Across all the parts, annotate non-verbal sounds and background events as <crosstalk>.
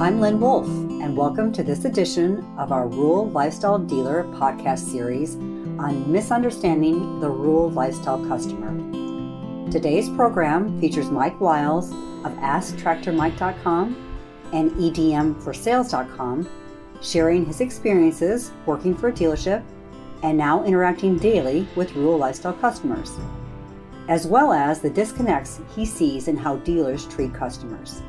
I'm Lynn Wolf, and welcome to this edition of our Rural Lifestyle Dealer podcast series on misunderstanding the rural lifestyle customer. Today's program features Mike Wiles of AskTractorMike.com and EDMForSales.com sharing his experiences working for a dealership and now interacting daily with rural lifestyle customers, as well as the disconnects he sees in how dealers treat customers.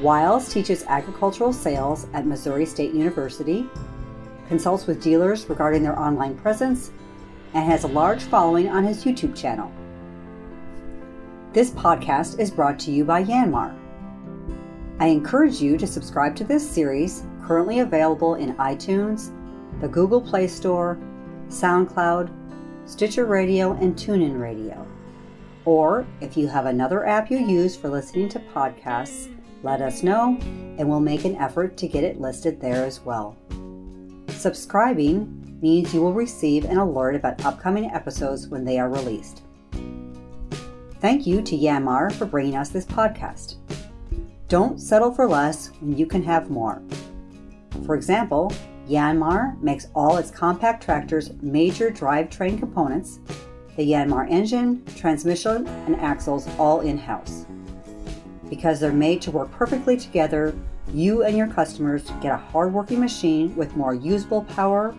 Wiles teaches agricultural sales at Missouri State University, consults with dealers regarding their online presence, and has a large following on his YouTube channel. This podcast is brought to you by Yanmar. I encourage you to subscribe to this series, currently available in iTunes, the Google Play Store, SoundCloud, Stitcher Radio, and TuneIn Radio. Or if you have another app you use for listening to podcasts, let us know and we'll make an effort to get it listed there as well. Subscribing means you will receive an alert about upcoming episodes when they are released. Thank you to Yanmar for bringing us this podcast. Don't settle for less when you can have more. For example, Yanmar makes all its compact tractors major drivetrain components, the Yanmar engine, transmission, and axles all in house. Because they're made to work perfectly together, you and your customers get a hardworking machine with more usable power,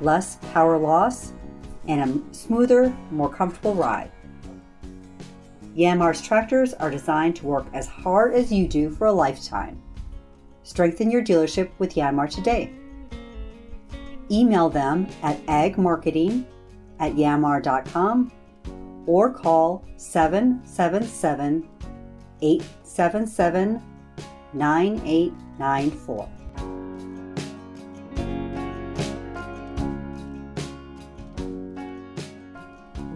less power loss, and a smoother, more comfortable ride. Yanmar's tractors are designed to work as hard as you do for a lifetime. Strengthen your dealership with Yanmar today. Email them at agmarketing at yanmar.com or call 777 877 9894.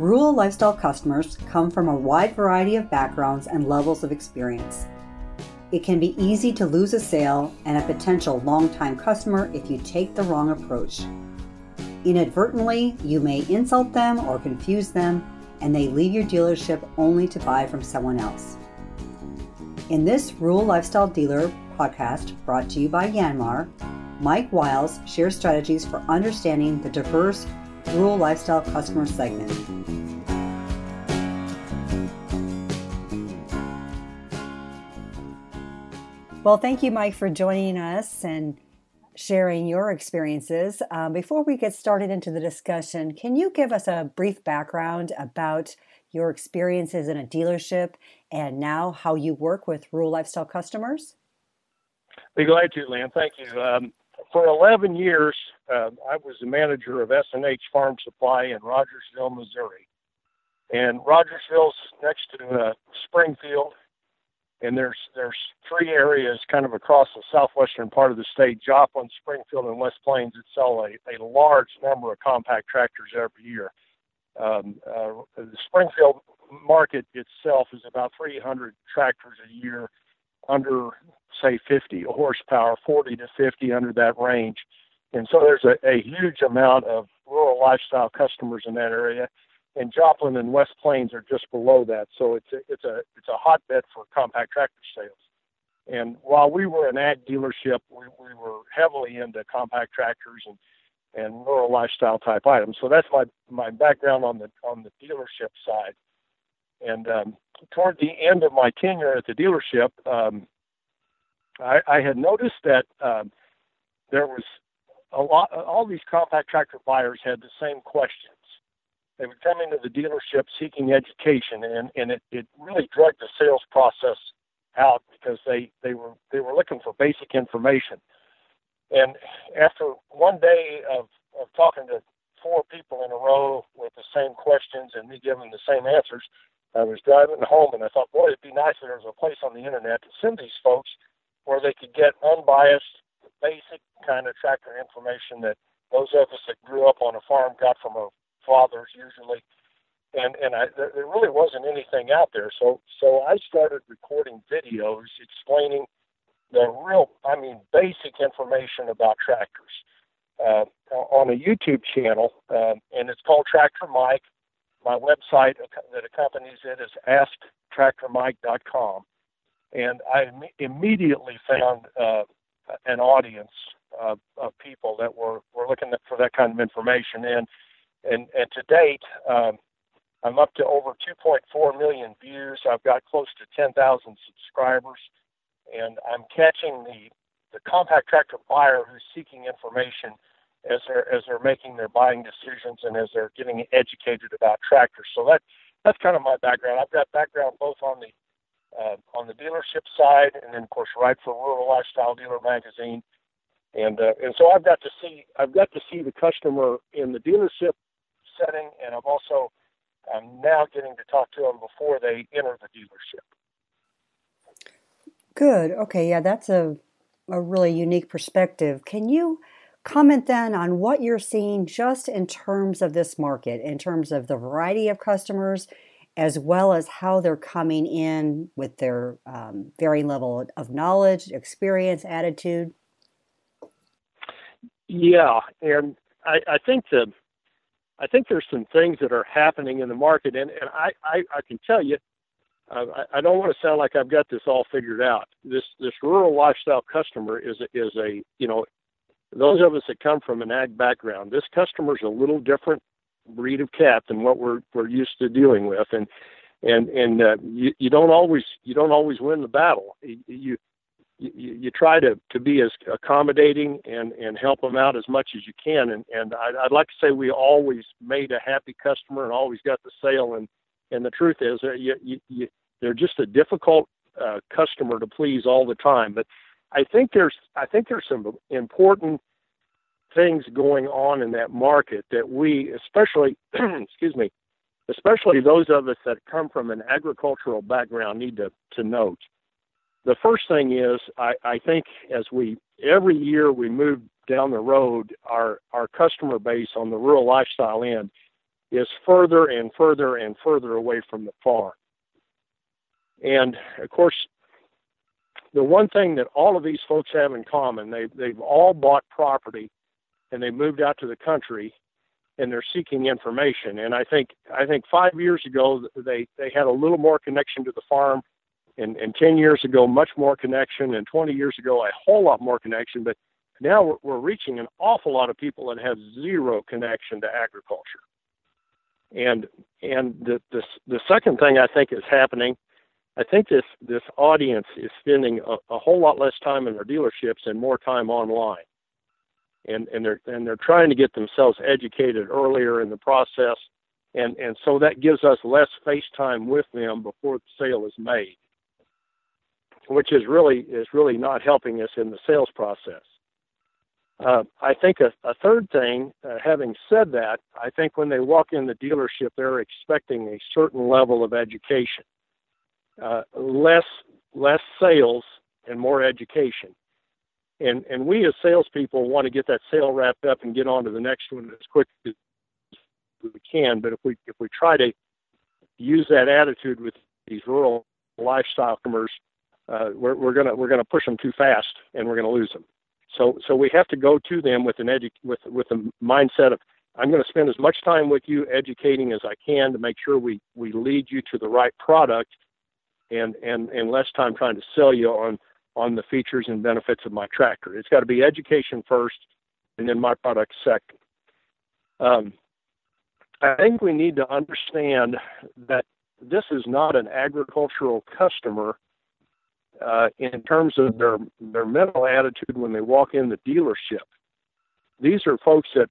Rural lifestyle customers come from a wide variety of backgrounds and levels of experience. It can be easy to lose a sale and a potential long-time customer if you take the wrong approach. Inadvertently, you may insult them or confuse them, and they leave your dealership only to buy from someone else. In this Rural Lifestyle Dealer podcast brought to you by Yanmar, Mike Wiles shares strategies for understanding the diverse rural lifestyle customer segment. Well, thank you, Mike, for joining us and sharing your experiences. Um, before we get started into the discussion, can you give us a brief background about your experiences in a dealership and now how you work with rural lifestyle customers? Be glad to, Lynn. Thank you. Um, for 11 years, uh, I was the manager of S&H Farm Supply in Rogersville, Missouri. And Rogersville's next to uh, Springfield, and there's there's three areas kind of across the southwestern part of the state, Joplin, Springfield, and West Plains that sell a, a large number of compact tractors every year. Um, uh, Springfield market itself is about 300 tractors a year under, say, 50 horsepower, 40 to 50 under that range. And so there's a, a huge amount of rural lifestyle customers in that area. And Joplin and West Plains are just below that. So it's a, it's a, it's a hotbed for compact tractor sales. And while we were an ag dealership, we, we were heavily into compact tractors and and rural lifestyle type items. So that's my my background on the on the dealership side. And um, toward the end of my tenure at the dealership, um, I, I had noticed that um, there was a lot. All these compact tractor buyers had the same questions. They would come into the dealership seeking education, and and it, it really dragged the sales process out because they they were they were looking for basic information. And after one day of, of talking to four people in a row with the same questions and me giving the same answers, I was driving home and I thought, boy, it'd be nice if there was a place on the internet to send these folks where they could get unbiased, basic kind of tractor information that those of us that grew up on a farm got from our fathers usually. And and I, there really wasn't anything out there, so so I started recording videos explaining the real, I mean, basic information about tractors uh, on a YouTube channel, uh, and it's called Tractor Mike. My website that accompanies it is asktractormike.com. and I Im- immediately found uh, an audience of, of people that were, were looking for that kind of information. And and and to date, um, I'm up to over 2.4 million views. I've got close to 10,000 subscribers, and I'm catching the the compact tractor buyer who's seeking information as they're as they're making their buying decisions and as they're getting educated about tractors. So that that's kind of my background. I've got background both on the uh, on the dealership side, and then of course write for Rural Lifestyle Dealer magazine, and uh, and so I've got to see I've got to see the customer in the dealership setting, and I'm also I'm now getting to talk to them before they enter the dealership. Good. Okay. Yeah, that's a a really unique perspective. Can you comment then on what you're seeing just in terms of this market, in terms of the variety of customers, as well as how they're coming in with their um, varying level of knowledge, experience, attitude? Yeah, and I, I think the I think there's some things that are happening in the market, and, and I, I, I can tell you, uh, I, I don't want to sound like I've got this all figured out. This this rural lifestyle customer is a, is a you know, those of us that come from an ag background, this customer's a little different breed of cat than what we're we're used to dealing with, and and and uh, you you don't always you don't always win the battle. You you, you try to, to be as accommodating and, and help them out as much as you can. And, and I'd, I'd like to say we always made a happy customer and always got the sale. And, and the truth is, you, you, you, they're just a difficult uh, customer to please all the time. But I think there's I think there's some important things going on in that market that we, especially, <clears throat> excuse me, especially those of us that come from an agricultural background, need to to note the first thing is I, I think as we every year we move down the road, our our customer base on the rural lifestyle end is further and further and further away from the farm. And of course, the one thing that all of these folks have in common, they they've all bought property and they moved out to the country and they're seeking information. And I think I think five years ago they they had a little more connection to the farm and, and 10 years ago, much more connection, and 20 years ago, a whole lot more connection. But now we're, we're reaching an awful lot of people that have zero connection to agriculture. And and the, the the second thing I think is happening, I think this this audience is spending a, a whole lot less time in their dealerships and more time online. And and they're and they're trying to get themselves educated earlier in the process, and and so that gives us less face time with them before the sale is made which is really is really not helping us in the sales process. Uh, I think a, a third thing, uh, having said that, I think when they walk in the dealership, they're expecting a certain level of education, uh, less less sales and more education. And and we as salespeople want to get that sale wrapped up and get on to the next one as quick as we can. But if we if we try to use that attitude with these rural lifestyle customers, uh, we're, we're gonna we're gonna push them too fast and we're gonna lose them. So so we have to go to them with an edu- with with a mindset of I'm going to spend as much time with you educating as I can to make sure we we lead you to the right product, and and and less time trying to sell you on on the features and benefits of my tractor. It's got to be education first, and then my product second. Um, I think we need to understand that this is not an agricultural customer uh, in terms of their their mental attitude when they walk in the dealership. These are folks that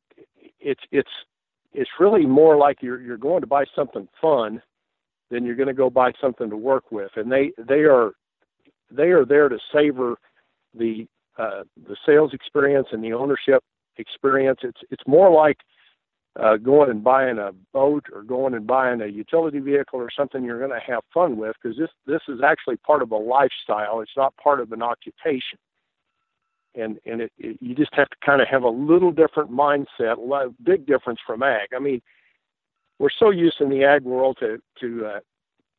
it's it's it's really more like you're you're going to buy something fun than you're going to go buy something to work with, and they they are they are there to savor the uh, the sales experience and the ownership experience. It's it's more like uh, going and buying a boat or going and buying a utility vehicle or something you're going to have fun with because this this is actually part of a lifestyle. It's not part of an occupation, and and it, it, you just have to kind of have a little different mindset. A big difference from ag. I mean, we're so used in the ag world to to uh,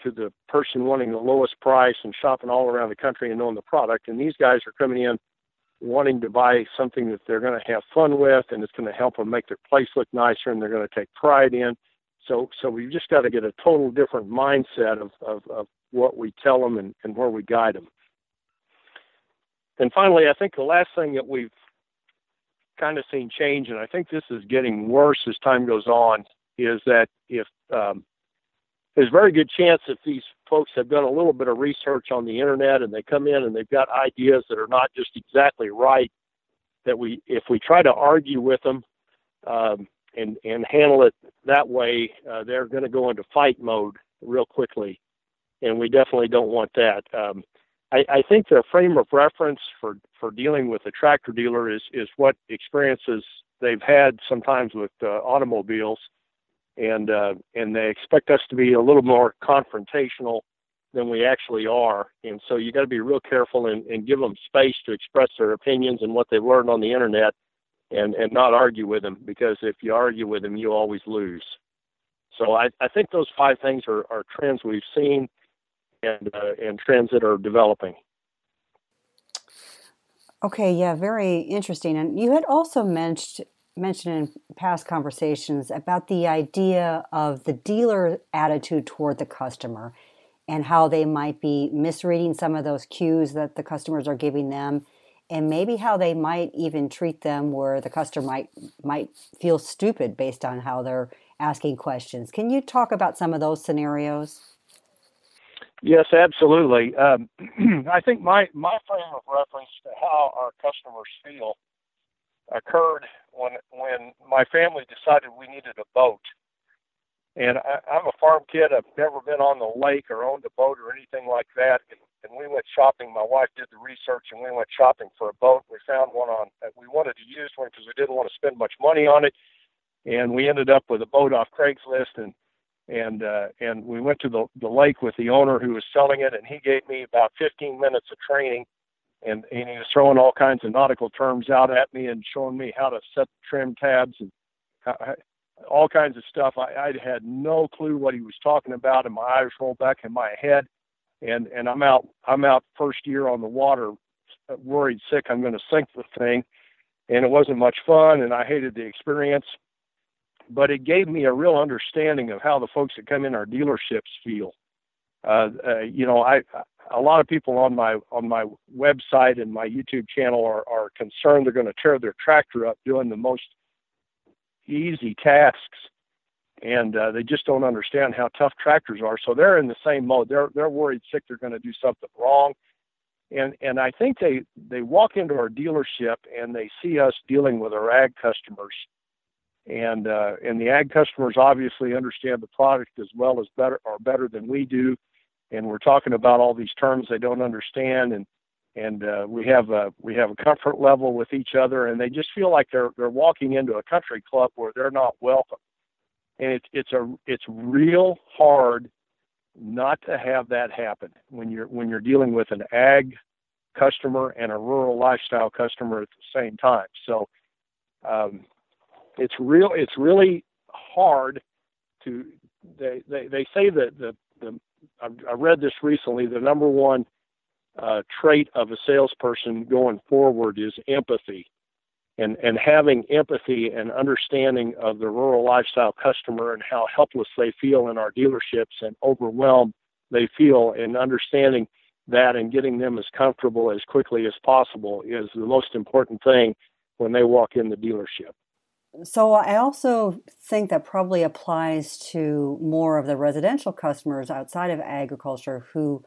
to the person wanting the lowest price and shopping all around the country and knowing the product, and these guys are coming in wanting to buy something that they're going to have fun with and it's going to help them make their place look nicer and they're going to take pride in. So, so we've just got to get a total different mindset of, of, of what we tell them and, and where we guide them. And finally, I think the last thing that we've kind of seen change, and I think this is getting worse as time goes on, is that if um, there's a very good chance if these folks have done a little bit of research on the internet and they come in and they've got ideas that are not just exactly right, that we if we try to argue with them um, and and handle it that way, uh, they're going to go into fight mode real quickly, and we definitely don't want that. Um, I, I think their frame of reference for for dealing with a tractor dealer is is what experiences they've had sometimes with uh, automobiles, and uh, and they expect us to be a little more confrontational than we actually are. And so you got to be real careful and, and give them space to express their opinions and what they've learned on the internet, and and not argue with them because if you argue with them, you always lose. So I, I think those five things are, are trends we've seen and uh, and trends that are developing. Okay, yeah, very interesting. And you had also mentioned mentioned in past conversations about the idea of the dealer attitude toward the customer and how they might be misreading some of those cues that the customers are giving them and maybe how they might even treat them where the customer might might feel stupid based on how they're asking questions. Can you talk about some of those scenarios? Yes, absolutely. Um, <clears throat> I think my my frame of reference to how our customers feel occurred when when my family decided we needed a boat. And I, I'm a farm kid. I've never been on the lake or owned a boat or anything like that. And, and we went shopping. My wife did the research, and we went shopping for a boat. We found one on. We wanted to use one because we didn't want to spend much money on it. And we ended up with a boat off Craigslist, and and uh, and we went to the the lake with the owner who was selling it, and he gave me about 15 minutes of training, and and he was throwing all kinds of nautical terms out at me and showing me how to set trim tabs and all kinds of stuff. I, I had no clue what he was talking about, and my eyes rolled back in my head, and and I'm out I'm out first year on the water, worried sick I'm going to sink the thing, and it wasn't much fun, and I hated the experience but it gave me a real understanding of how the folks that come in our dealerships feel. Uh, uh, you know, I a lot of people on my on my website and my YouTube channel are are concerned they're going to tear their tractor up doing the most easy tasks, and uh, they just don't understand how tough tractors are. So they're in the same mode. They're they're worried sick they're going to do something wrong, and and I think they they walk into our dealership and they see us dealing with our ag customers and uh, and the ag customers obviously understand the product as well as better or better than we do, and we're talking about all these terms they don't understand, and and uh, we have a we have a comfort level with each other, and they just feel like they're they're walking into a country club where they're not welcome, and it's it's a it's real hard not to have that happen when you're when you're dealing with an ag customer and a rural lifestyle customer at the same time. So um, it's real. It's really hard to. They they, they say that the the I read this recently. The number one uh, trait of a salesperson going forward is empathy, and and having empathy and understanding of the rural lifestyle customer and how helpless they feel in our dealerships and overwhelmed they feel, and understanding that and getting them as comfortable as quickly as possible is the most important thing when they walk in the dealership so I also think that probably applies to more of the residential customers outside of agriculture who,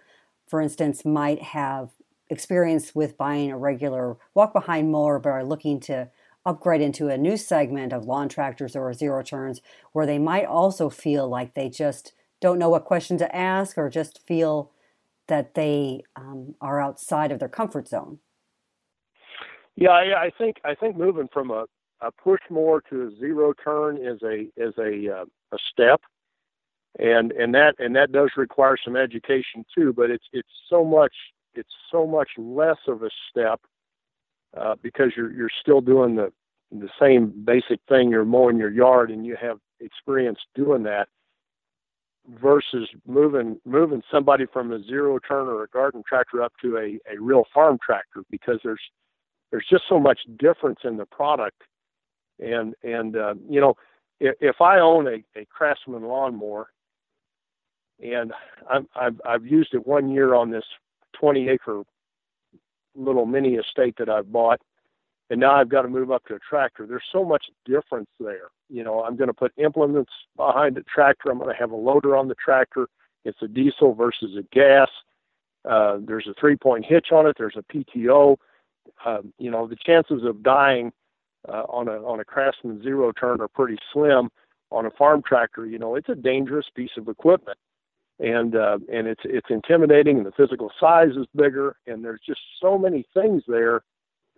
for instance, might have experience with buying a regular walk behind mower but are looking to upgrade into a new segment of lawn tractors or zero turns where they might also feel like they just don't know what question to ask or just feel that they um, are outside of their comfort zone. Yeah, I, I think I think moving from a a push more to a zero turn is a is a uh, a step, and and that and that does require some education too. But it's it's so much it's so much less of a step uh, because you're you're still doing the the same basic thing. You're mowing your yard and you have experience doing that versus moving moving somebody from a zero turn or a garden tractor up to a, a real farm tractor because there's there's just so much difference in the product and and uh, you know, if, if I own a, a Craftsman lawnmower, and I've, I've I've used it one year on this 20 acre little mini estate that I've bought, and now I've got to move up to a tractor. There's so much difference there. You know, I'm going to put implements behind the tractor. I'm going to have a loader on the tractor. It's a diesel versus a gas. Uh, there's a three-point hitch on it. There's a PTO. Um, you know, the chances of dying uh, on a on a Craftsman zero turn are pretty slim. On a farm tractor, you know, it's a dangerous piece of equipment, and uh, and it's it's intimidating, and the physical size is bigger, and there's just so many things there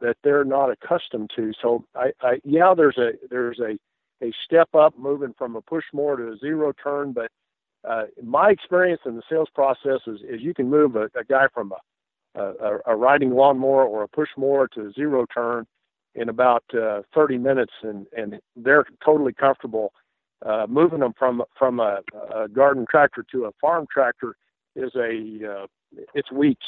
that they're not accustomed to. So I, I yeah, there's a there's a a step up moving from a push mower to a zero turn, but uh, my experience in the sales process is, is you can move a, a guy from a, a, a riding lawnmower or a push mower to a zero turn in about uh, 30 minutes, and, and they're totally comfortable. Uh, moving them from from a, a garden tractor to a farm tractor is a uh, it's weeks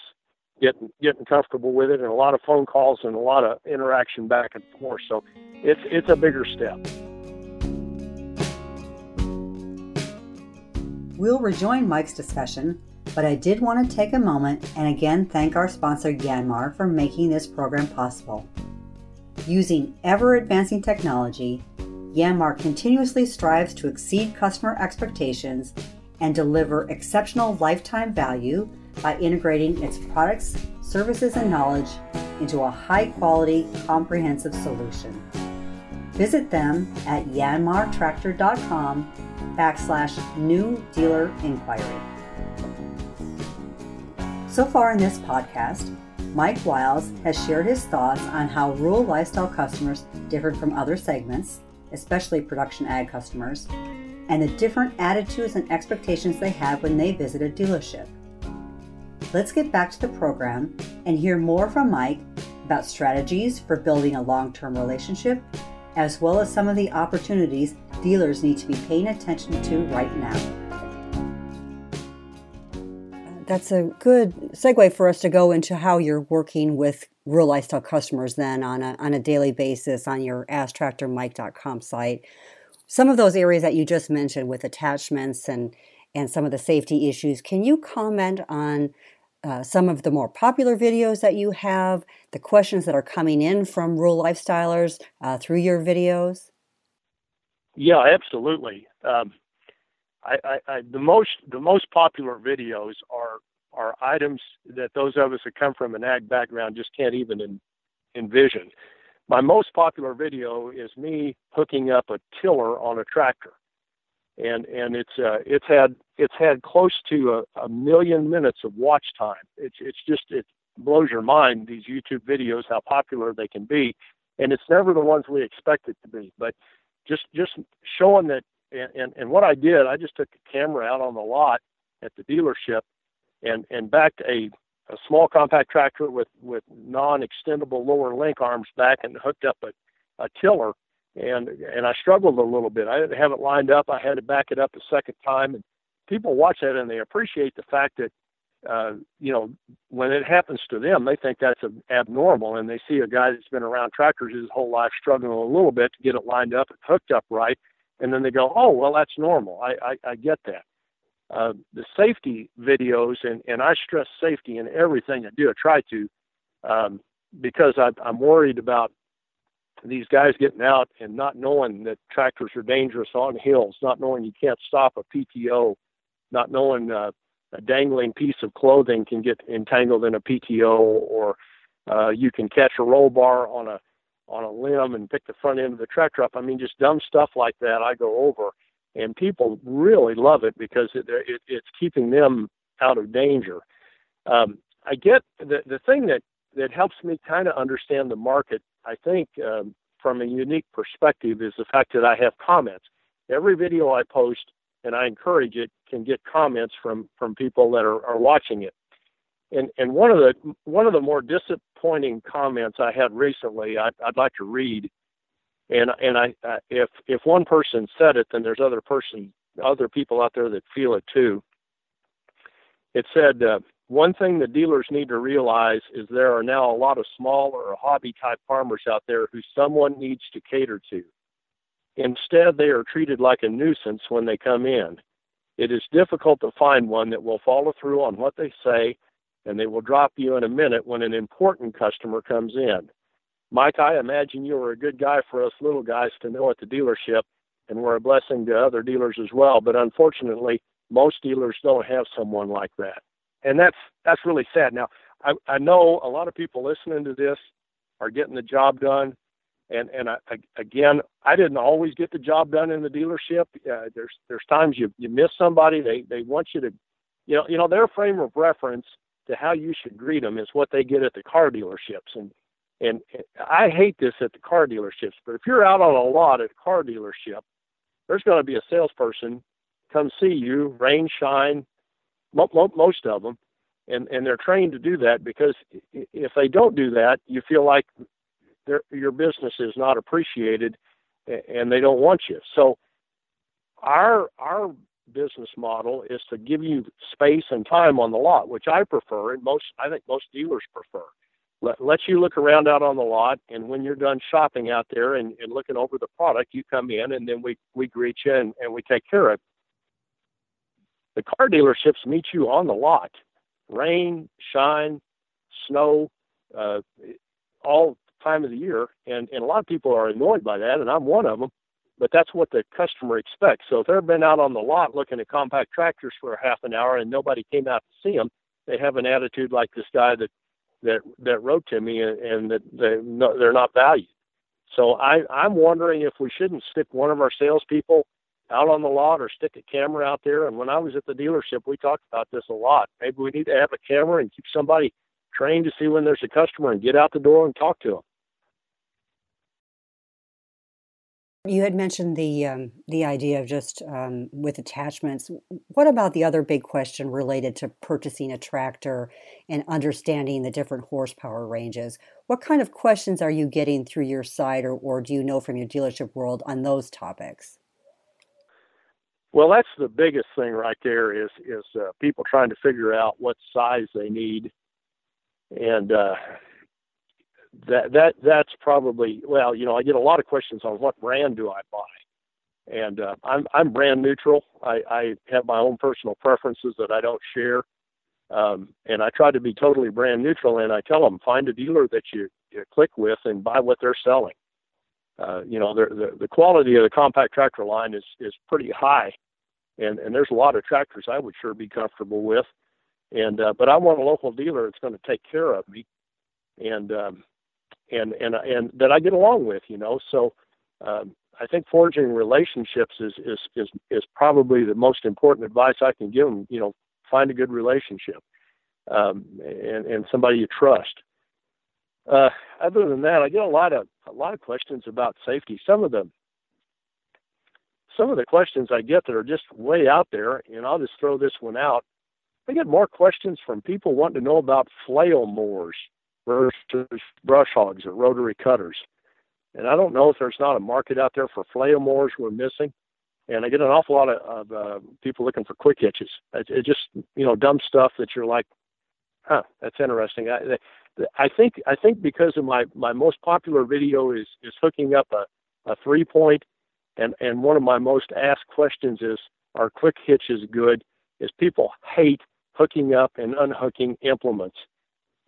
getting getting comfortable with it, and a lot of phone calls and a lot of interaction back and forth. So it's it's a bigger step. We'll rejoin Mike's discussion, but I did want to take a moment and again thank our sponsor Yanmar for making this program possible. Using ever advancing technology, Yanmar continuously strives to exceed customer expectations and deliver exceptional lifetime value by integrating its products, services, and knowledge into a high quality, comprehensive solution. Visit them at yanmartractor.com backslash new dealer inquiry. So far in this podcast, Mike Wiles has shared his thoughts on how rural lifestyle customers differ from other segments, especially production ag customers, and the different attitudes and expectations they have when they visit a dealership. Let's get back to the program and hear more from Mike about strategies for building a long term relationship, as well as some of the opportunities dealers need to be paying attention to right now. That's a good segue for us to go into how you're working with rural lifestyle customers then on a, on a daily basis on your AskTractorMike.com site. Some of those areas that you just mentioned with attachments and and some of the safety issues. Can you comment on uh, some of the more popular videos that you have, the questions that are coming in from rural lifestylers uh, through your videos? Yeah, absolutely. Um, I, I, the most the most popular videos are are items that those of us that come from an ag background just can't even in, envision. My most popular video is me hooking up a tiller on a tractor and and it's uh, it's had it's had close to a, a million minutes of watch time. It's it's just it blows your mind these YouTube videos how popular they can be, and it's never the ones we expect it to be. But just just showing that and, and and what I did, I just took a camera out on the lot at the dealership and and backed a a small compact tractor with with non-extendable lower link arms back and hooked up a, a tiller and and I struggled a little bit. I didn't have it lined up. I had to back it up a second time, and people watch that and they appreciate the fact that uh, you know when it happens to them, they think that's abnormal, and they see a guy that's been around tractors his whole life struggling a little bit to get it lined up and hooked up right, and then they go, oh well, that's normal. I I, I get that. Uh, the safety videos, and, and I stress safety in everything I do. I try to, um, because I, I'm worried about these guys getting out and not knowing that tractors are dangerous on hills, not knowing you can't stop a PTO, not knowing uh, a dangling piece of clothing can get entangled in a PTO, or uh, you can catch a roll bar on a on a limb and pick the front end of the tractor up. I mean, just dumb stuff like that I go over, and people really love it because it, it, it's keeping them out of danger. Um, I get the the thing that that helps me kind of understand the market I think um, from a unique perspective is the fact that I have comments. Every video I post, and I encourage it, can get comments from from people that are, are watching it. And and one of the one of the more disappointing comments I had recently, I, would like to read. And and I uh, if if one person said it, then there's other person other people out there that feel it too. It said. Uh, one thing the dealers need to realize is there are now a lot of small or hobby type farmers out there who someone needs to cater to. Instead, they are treated like a nuisance when they come in. it is difficult to find one that will follow through on what they say and they will drop you in a minute when an important customer comes in. Mike, I imagine you were a good guy for us little guys to know at the dealership, and we're a blessing to other dealers as well. But unfortunately, most dealers don't have someone like that, and that's that's really sad. Now, I, I know a lot of people listening to this are getting the job done, and and I, I, again, I didn't always get the job done in the dealership. Uh, there's there's times you you miss somebody. They they want you to, you know, you know their frame of reference to how you should greet them is what they get at the car dealerships. And and I hate this at the car dealerships, but if you're out on a lot at a car dealership, there's going to be a salesperson come see you, rain, shine, most of them, and and they're trained to do that because if they don't do that, you feel like your business is not appreciated, and they don't want you. So our our business model is to give you space and time on the lot, which I prefer, and most I think most dealers prefer. Let, let you look around out on the lot, and when you're done shopping out there and, and looking over the product, you come in, and then we we greet you and, and we take care of it. The car dealerships meet you on the lot, rain, shine, snow, uh, all time of the year, and and a lot of people are annoyed by that, and I'm one of them but that's what the customer expects. So if they've been out on the lot looking at compact tractors for half an hour and nobody came out to see them, they have an attitude like this guy that that that wrote to me and, and that they they're not valued. So I I'm wondering if we shouldn't stick one of our salespeople out on the lot or stick a camera out there. And when I was at the dealership, we talked about this a lot. Maybe we need to have a camera and keep somebody trained to see when there's a customer and get out the door and talk to them. You had mentioned the um, the idea of just um, with attachments. What about the other big question related to purchasing a tractor and understanding the different horsepower ranges? What kind of questions are you getting through your site, or, or do you know from your dealership world on those topics? Well, that's the biggest thing right there is is uh, people trying to figure out what size they need, and uh, that that that's probably well, you know, I get a lot of questions on what brand do I buy, and uh, I'm I'm brand neutral. I, I have my own personal preferences that I don't share, um, and I try to be totally brand neutral. And I tell them find a dealer that you, you click with and buy what they're selling. Uh, you know, the the quality of the compact tractor line is is pretty high, and and there's a lot of tractors I would sure be comfortable with, and uh, but I want a local dealer that's going to take care of me, and um, and and and that I get along with, you know. So um, I think forging relationships is is is is probably the most important advice I can give them. You know, find a good relationship um, and and somebody you trust. Uh, other than that, I get a lot of a lot of questions about safety. Some of them, some of the questions I get that are just way out there, and I'll just throw this one out. I get more questions from people wanting to know about flail mowers versus brush hogs or rotary cutters. And I don't know if there's not a market out there for flail mowers we're missing. And I get an awful lot of, of uh, people looking for quick hitches. It's it just you know dumb stuff that you're like, huh, that's interesting. I, I think I think because of my my most popular video is is hooking up a a three point, and and one of my most asked questions is, are quick hitches good? Is people hate hooking up and unhooking implements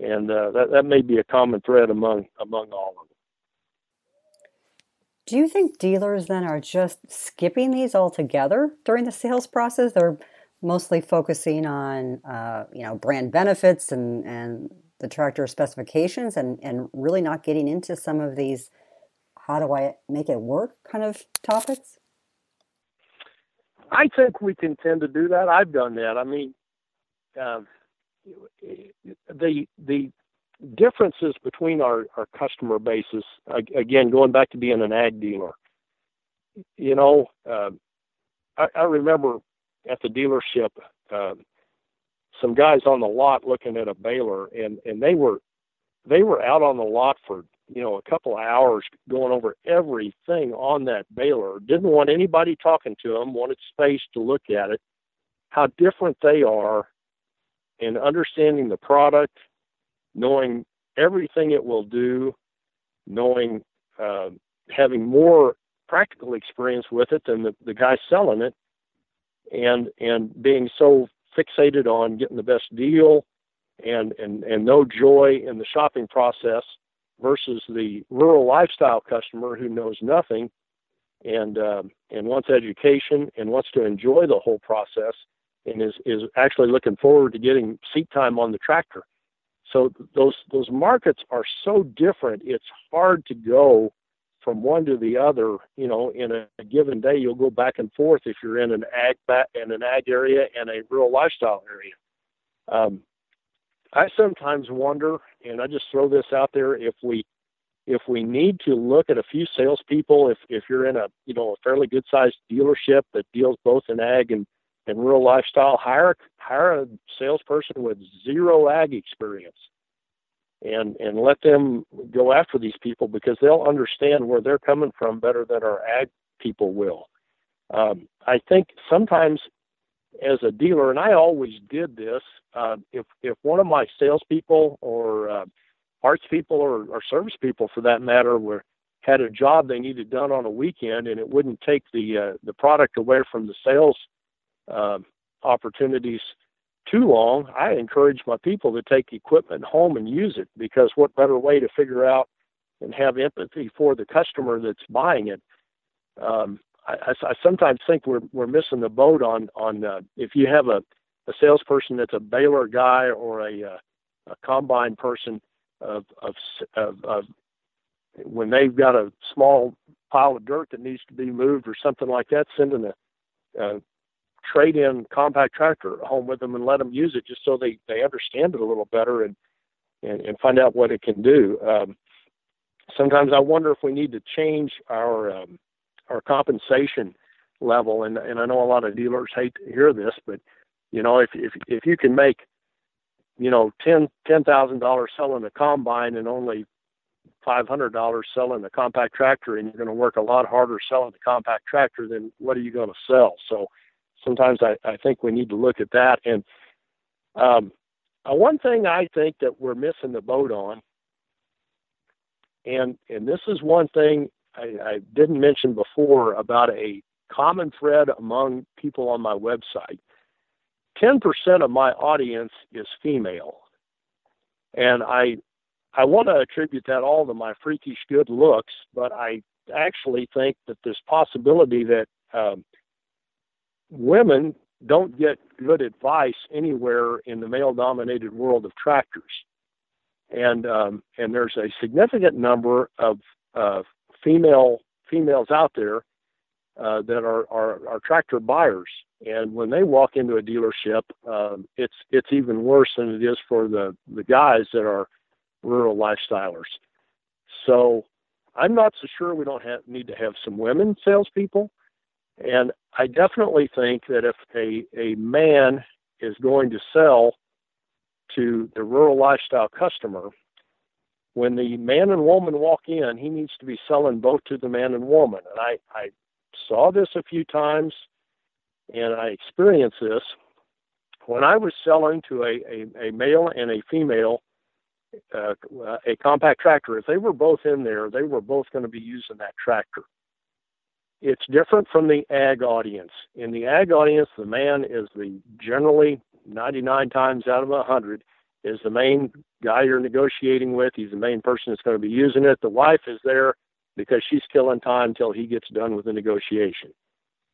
and uh, that that may be a common thread among among all of them. Do you think dealers then are just skipping these altogether during the sales process? They're mostly focusing on uh, you know brand benefits and and the tractor specifications and and really not getting into some of these how do I make it work kind of topics. I think we can tend to do that. I've done that. I mean, uh, the the differences between our, our customer bases again going back to being an ag dealer you know uh, I, I remember at the dealership uh, some guys on the lot looking at a baler and and they were they were out on the lot for you know a couple of hours going over everything on that baler. Didn't want anybody talking to them wanted space to look at it how different they are and understanding the product, knowing everything it will do, knowing uh, having more practical experience with it than the, the guy selling it, and and being so fixated on getting the best deal and and and no joy in the shopping process versus the rural lifestyle customer who knows nothing and um, and wants education and wants to enjoy the whole process and is is actually looking forward to getting seat time on the tractor. So those those markets are so different. It's hard to go from one to the other. You know, in a, a given day, you'll go back and forth if you're in an ag in an ag area and a rural lifestyle area. Um, I sometimes wonder, and I just throw this out there, if we if we need to look at a few salespeople, if if you're in a you know a fairly good sized dealership that deals both in ag and and rural lifestyle, hire hire a salesperson with zero ag experience, and and let them go after these people because they'll understand where they're coming from better than our ag people will. Um, I think sometimes as a dealer, and I always did this. Uh, if if one of my salespeople or uh, parts people or, or service people, for that matter, were had a job they needed done on a weekend, and it wouldn't take the uh, the product away from the sales uh, opportunities too long, I encourage my people to take equipment home and use it because what better way to figure out and have empathy for the customer that's buying it. Um, I, I, I sometimes think we're we're missing the boat on on uh, if you have a, a salesperson that's a baler guy or a, uh, a combine person of, of of of when they've got a small pile of dirt that needs to be moved or something like that, sending a, a trade in compact tractor home with them and let them use it just so they they understand it a little better and and, and find out what it can do. Um, sometimes I wonder if we need to change our um, our compensation level, and and I know a lot of dealers hate to hear this, but you know if if if you can make you know ten ten thousand dollars selling a combine and only five hundred dollars selling a compact tractor, and you're going to work a lot harder selling the compact tractor, then what are you going to sell? So sometimes I, I think we need to look at that. And um, uh, one thing I think that we're missing the boat on, and and this is one thing I, I didn't mention before about a common thread among people on my website. 10% of my audience is female. And I I want to attribute that all to my freakish good looks, but I actually think that there's possibility that um, women don't get good advice anywhere in the male dominated world of tractors. And um, and there's a significant number of uh, female females out there uh, that are, are, are tractor buyers. And when they walk into a dealership, um, it's it's even worse than it is for the, the guys that are rural lifestylers. So I'm not so sure we don't have, need to have some women salespeople. And I definitely think that if a, a man is going to sell to the rural lifestyle customer, when the man and woman walk in, he needs to be selling both to the man and woman. And I, I saw this a few times and I experienced this. When I was selling to a, a, a male and a female, uh, a compact tractor, if they were both in there, they were both going to be using that tractor it's different from the ag audience. In the ag audience, the man is the generally 99 times out of 100 is the main guy you're negotiating with. He's the main person that's going to be using it. The wife is there because she's killing time until he gets done with the negotiation.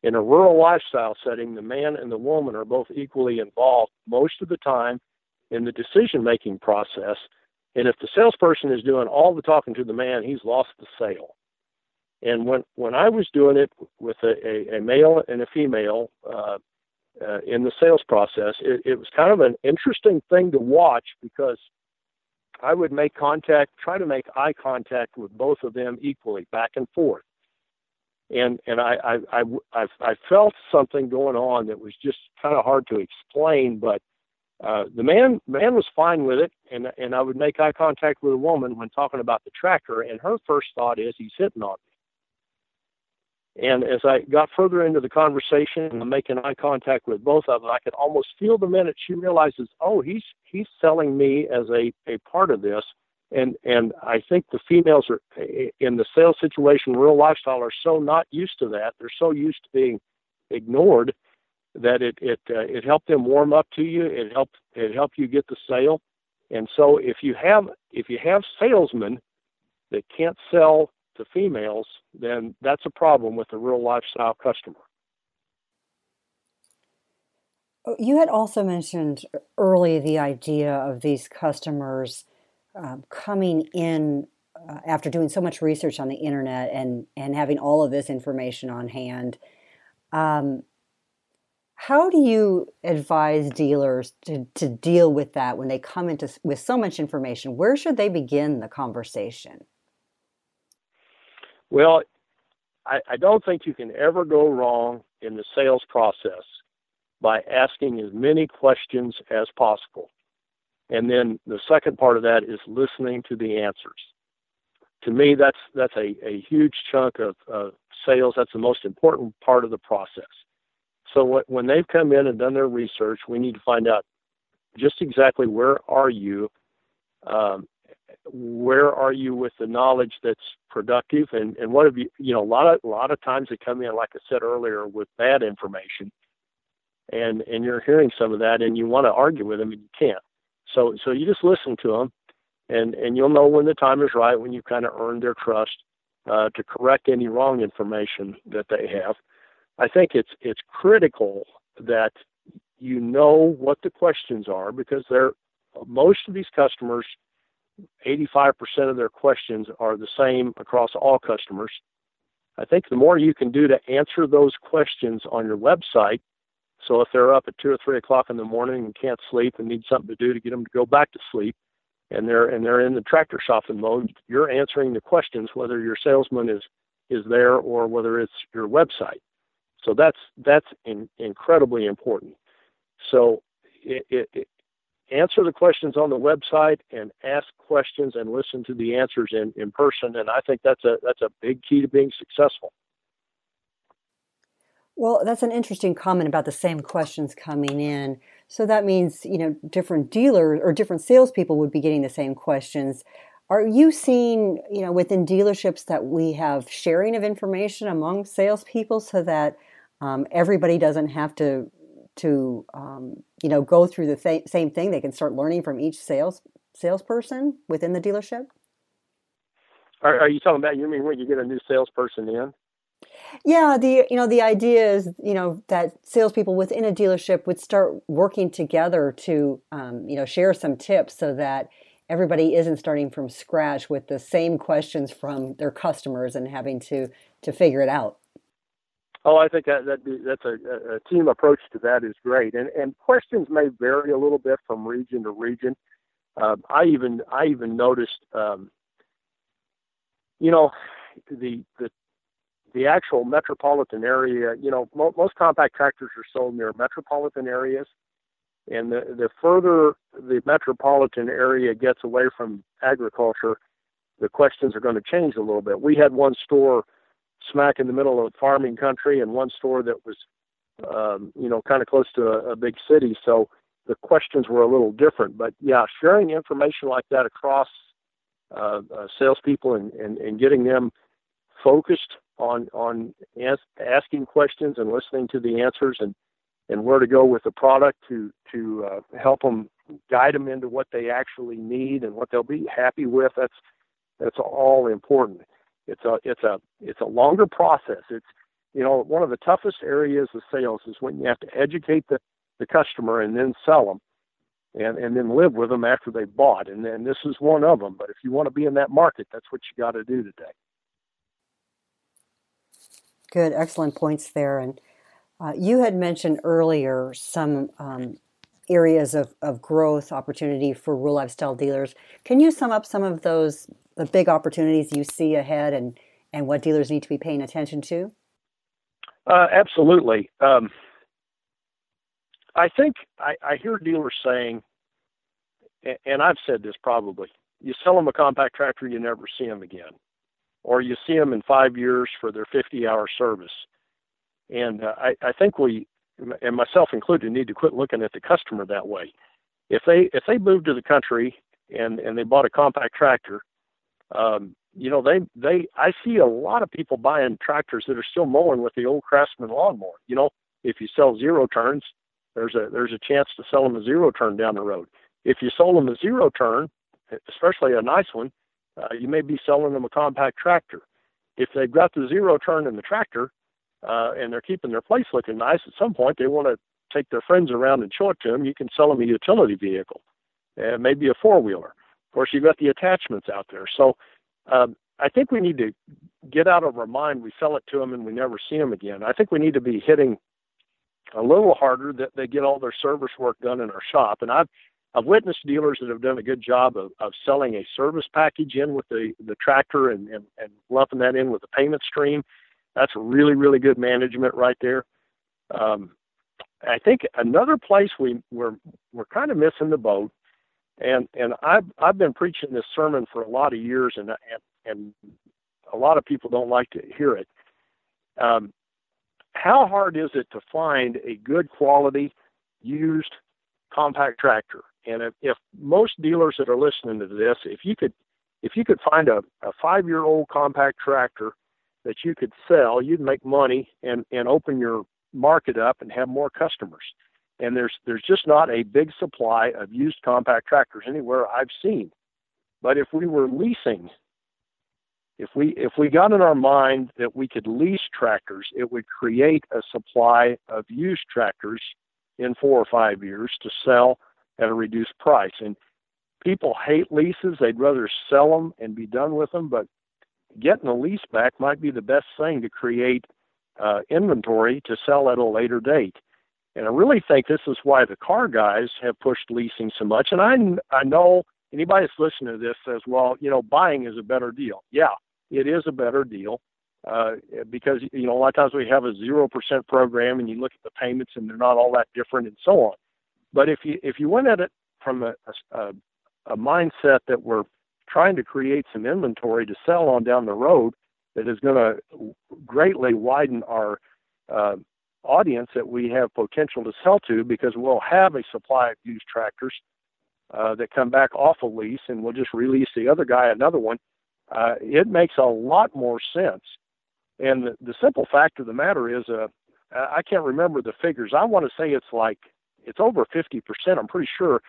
In a rural lifestyle setting, the man and the woman are both equally involved most of the time in the decision making process. And if the salesperson is doing all the talking to the man, he's lost the sale. And when when I was doing it with a, a, a male and a female uh, uh, in the sales process, it, it was kind of an interesting thing to watch because I would make contact, try to make eye contact with both of them equally, back and forth. And and I I I, I, felt something going on that was just kind of hard to explain, but uh, the man man was fine with it, and and I would make eye contact with a woman when talking about the tracker, and her first thought is he's hitting on me. And as I got further into the conversation and making eye contact with both of them, I could almost feel the minute she realizes, oh, he's he's selling me as a, a part of this. And and I think the females are in the sales situation, real lifestyle, are so not used to that. They're so used to being ignored that it it uh, it helped them warm up to you. It helped it helped you get the sale. And so if you have if you have salesmen that can't sell to females, then that's a problem with the real lifestyle customer. Oh, you had also mentioned early the idea of these customers um, coming in uh, after doing so much research on the internet and and having all of this information on hand. Um, how do you advise dealers to, to deal with that when they come into with so much information? Where should they begin the conversation? Well, I, I don't think you can ever go wrong in the sales process by asking as many questions as possible. And then the second part of that is listening to the answers. To me, that's that's a, a huge chunk of, sales. That's the most important part of the process. So when they've come in and done their research, we need to find out just exactly where are you, um, where are you with the knowledge that's productive, and and what have you you know a lot of a lot of times they come in like I said earlier with bad information, and and you're hearing some of that and you want to argue with them and you can't. So so you just listen to them, and and you'll know when the time is right when you kind of earned their trust uh, to correct any wrong information that they have. I think it's it's critical that you know what the questions are because they're most of these customers 85% of their questions are the same across all customers. I think the more you can do to answer those questions on your website, so if they're up at two or three o'clock in the morning and can't sleep and need something to do to get them to go back to sleep, and they're and they're in the tractor shopping mode, you're answering the questions whether your salesman is is there or whether it's your website. So that's that's in, incredibly important. So it, it, it, answer the questions on the website and ask questions and listen to the answers in, in person. And I think that's a that's a big key to being successful. Well, that's an interesting comment about the same questions coming in. So that means you know different dealers or different salespeople would be getting the same questions. Are you seeing, you know, within dealerships that we have sharing of information among salespeople so that um, everybody doesn't have to to um, you know go through the th- same thing. They can start learning from each sales salesperson within the dealership. Are, are you talking about? You mean when you get a new salesperson in? Yeah, the you know the idea is you know that salespeople within a dealership would start working together to um, you know share some tips so that everybody isn't starting from scratch with the same questions from their customers and having to to figure it out. Oh, I think that, that that's a, a team approach to that is great, and and questions may vary a little bit from region to region. Uh, I even I even noticed, um, you know, the the the actual metropolitan area. You know, mo- most compact tractors are sold near metropolitan areas, and the the further the metropolitan area gets away from agriculture, the questions are going to change a little bit. We had one store smack in the middle of farming country and one store that was, um, you know, kind of close to a, a big city. So the questions were a little different. But yeah, sharing information like that across uh, uh, salespeople and, and, and getting them focused on on as, asking questions and listening to the answers and and where to go with the product to to uh, help them guide them into what they actually need and what they'll be happy with. That's that's all important. It's a it's a it's a longer process. It's you know one of the toughest areas of sales is when you have to educate the the customer and then sell them and and then live with them after they bought. And then this is one of them but if you want to be in that market that's what you got to do today. Good excellent points there. And uh, you had mentioned earlier some um, areas of, of growth opportunity for rural lifestyle dealers. Can you sum up some of those the big opportunities you see ahead and, and what dealers need to be paying attention to? Uh, absolutely. Um, I think I, I hear dealers saying, and I've said this probably, you sell them a compact tractor, you never see them again. Or you see them in five years for their 50 hour service. And uh, I, I think we, and myself included, need to quit looking at the customer that way. If they if they move to the country and and they bought a compact tractor, um, you know, they they I see a lot of people buying tractors that are still mowing with the old Craftsman lawnmower. You know, If you sell zero turns, there's a there's a chance to sell them a zero turn down the road. If you sold them a zero turn, especially a nice one, uh, you may be selling them a compact tractor. If they've got the zero turn in the tractor uh, and they're keeping their place looking nice, at some point they want to take their friends around and show it to them. You can sell them a utility vehicle, uh, maybe a four wheeler. Of course, you've got the attachments out there. So um, I think we need to get out of our mind we sell it to them and we never see them again. I think we need to be hitting a little harder that they get all their service work done in our shop. And I've I've witnessed dealers that have done a good job of, of selling a service package in with the, the tractor and, and, and lumping that in with the payment stream. That's really, really good management right there. Um, I think another place we we're we're kind of missing the boat, and and I've I've been preaching this sermon for a lot of years, and and, and a lot of people don't like to hear it. Um, how hard is it to find a good quality used compact tractor? And if, if most dealers that are listening to this, if you could if you could find a, a five year old compact tractor that you could sell, you'd make money and, and open your market up and have more customers. And there's there's just not a big supply of used compact tractors anywhere I've seen. But if we were leasing, if we if we got in our mind that we could lease tractors, it would create a supply of used tractors in four or five years to sell at a reduced price. And people hate leases; they'd rather sell them and be done with them. But getting a lease back might be the best thing to create uh, inventory to sell at a later date. And I really think this is why the car guys have pushed leasing so much. And I I know anybody that's listening to this says, well, you know, buying is a better deal. Yeah, it is a better deal uh, because you know a lot of times we have a zero percent program and you look at the payments and they're not all that different and so on. But if you if you went at it from a, a, a mindset that we're trying to create some inventory to sell on down the road that is going to greatly widen our uh, audience that we have potential to sell to because we'll have a supply of used tractors uh, that come back off a lease and we'll just release the other guy another one. Uh, it makes a lot more sense. And the, the simple fact of the matter is, uh, I can't remember the figures. I want to say it's like it's over 50%. I'm pretty sure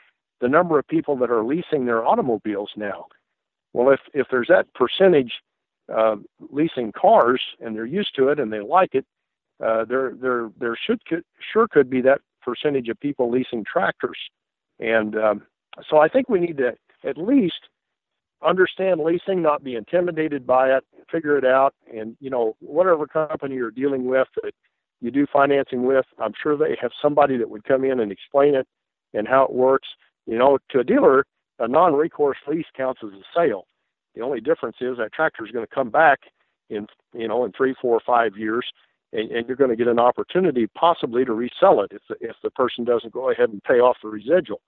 the number of people that are leasing their automobiles now. Well, if if there's that percentage uh, leasing cars and they're used to it and they like it, uh, there there there should could, sure could be that percentage of people leasing tractors, and um, so I think we need to at least understand leasing, not be intimidated by it, figure it out, and you know whatever company you're dealing with that you do financing with, I'm sure they have somebody that would come in and explain it and how it works. You know, to a dealer, a non-recourse lease counts as a sale. The only difference is that tractor is going to come back in you know in three, four, five years, and, and you're going to get an opportunity possibly to resell it if the, if the person doesn't go ahead and pay off the residual.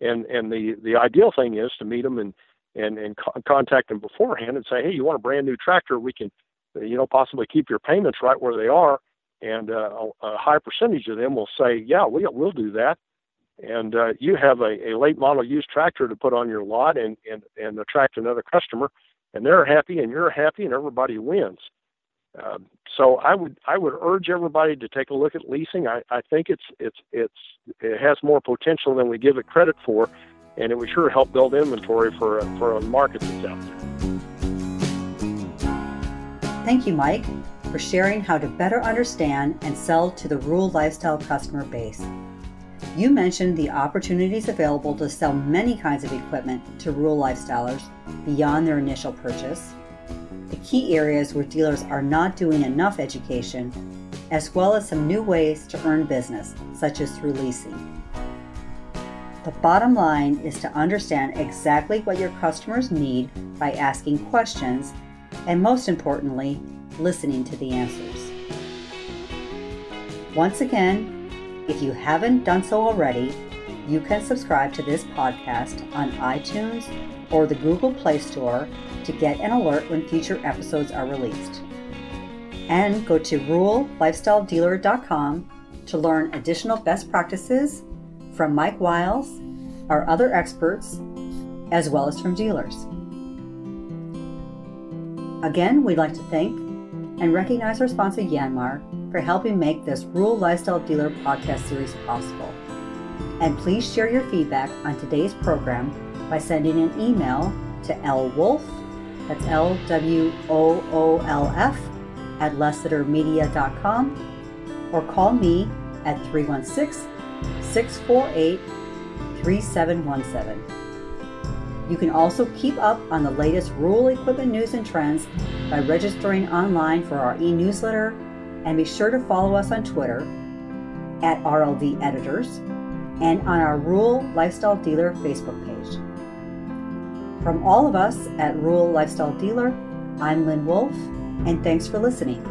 And and the the ideal thing is to meet them and and and co- contact them beforehand and say, hey, you want a brand new tractor? We can you know possibly keep your payments right where they are, and uh, a, a high percentage of them will say, yeah, we we'll do that and uh, you have a, a late model used tractor to put on your lot and, and, and attract another customer, and they're happy and you're happy and everybody wins. Um, so I would I would urge everybody to take a look at leasing. I, I think it's it's it's it has more potential than we give it credit for, and it would sure help build inventory for a, for a market that's out there. Thank you, Mike, for sharing how to better understand and sell to the rural lifestyle customer base. You mentioned the opportunities available to sell many kinds of equipment to rural lifestylers beyond their initial purchase, the key areas where dealers are not doing enough education, as well as some new ways to earn business, such as through leasing. The bottom line is to understand exactly what your customers need by asking questions and, most importantly, listening to the answers. Once again, if you haven't done so already, you can subscribe to this podcast on iTunes or the Google Play Store to get an alert when future episodes are released. And go to rurallifestyledealer.com to learn additional best practices from Mike Wiles, our other experts, as well as from dealers. Again, we'd like to thank and recognize our sponsor Yanmar for helping make this Rural Lifestyle Dealer podcast series possible. And please share your feedback on today's program by sending an email to L lwoolf, that's L W O O L F, at lessitermedia.com, or call me at 316 648 3717. You can also keep up on the latest rural equipment news and trends by registering online for our e newsletter and be sure to follow us on Twitter at RLD Editors and on our Rural Lifestyle Dealer Facebook page. From all of us at Rural Lifestyle Dealer, I'm Lynn Woolf, and thanks for listening.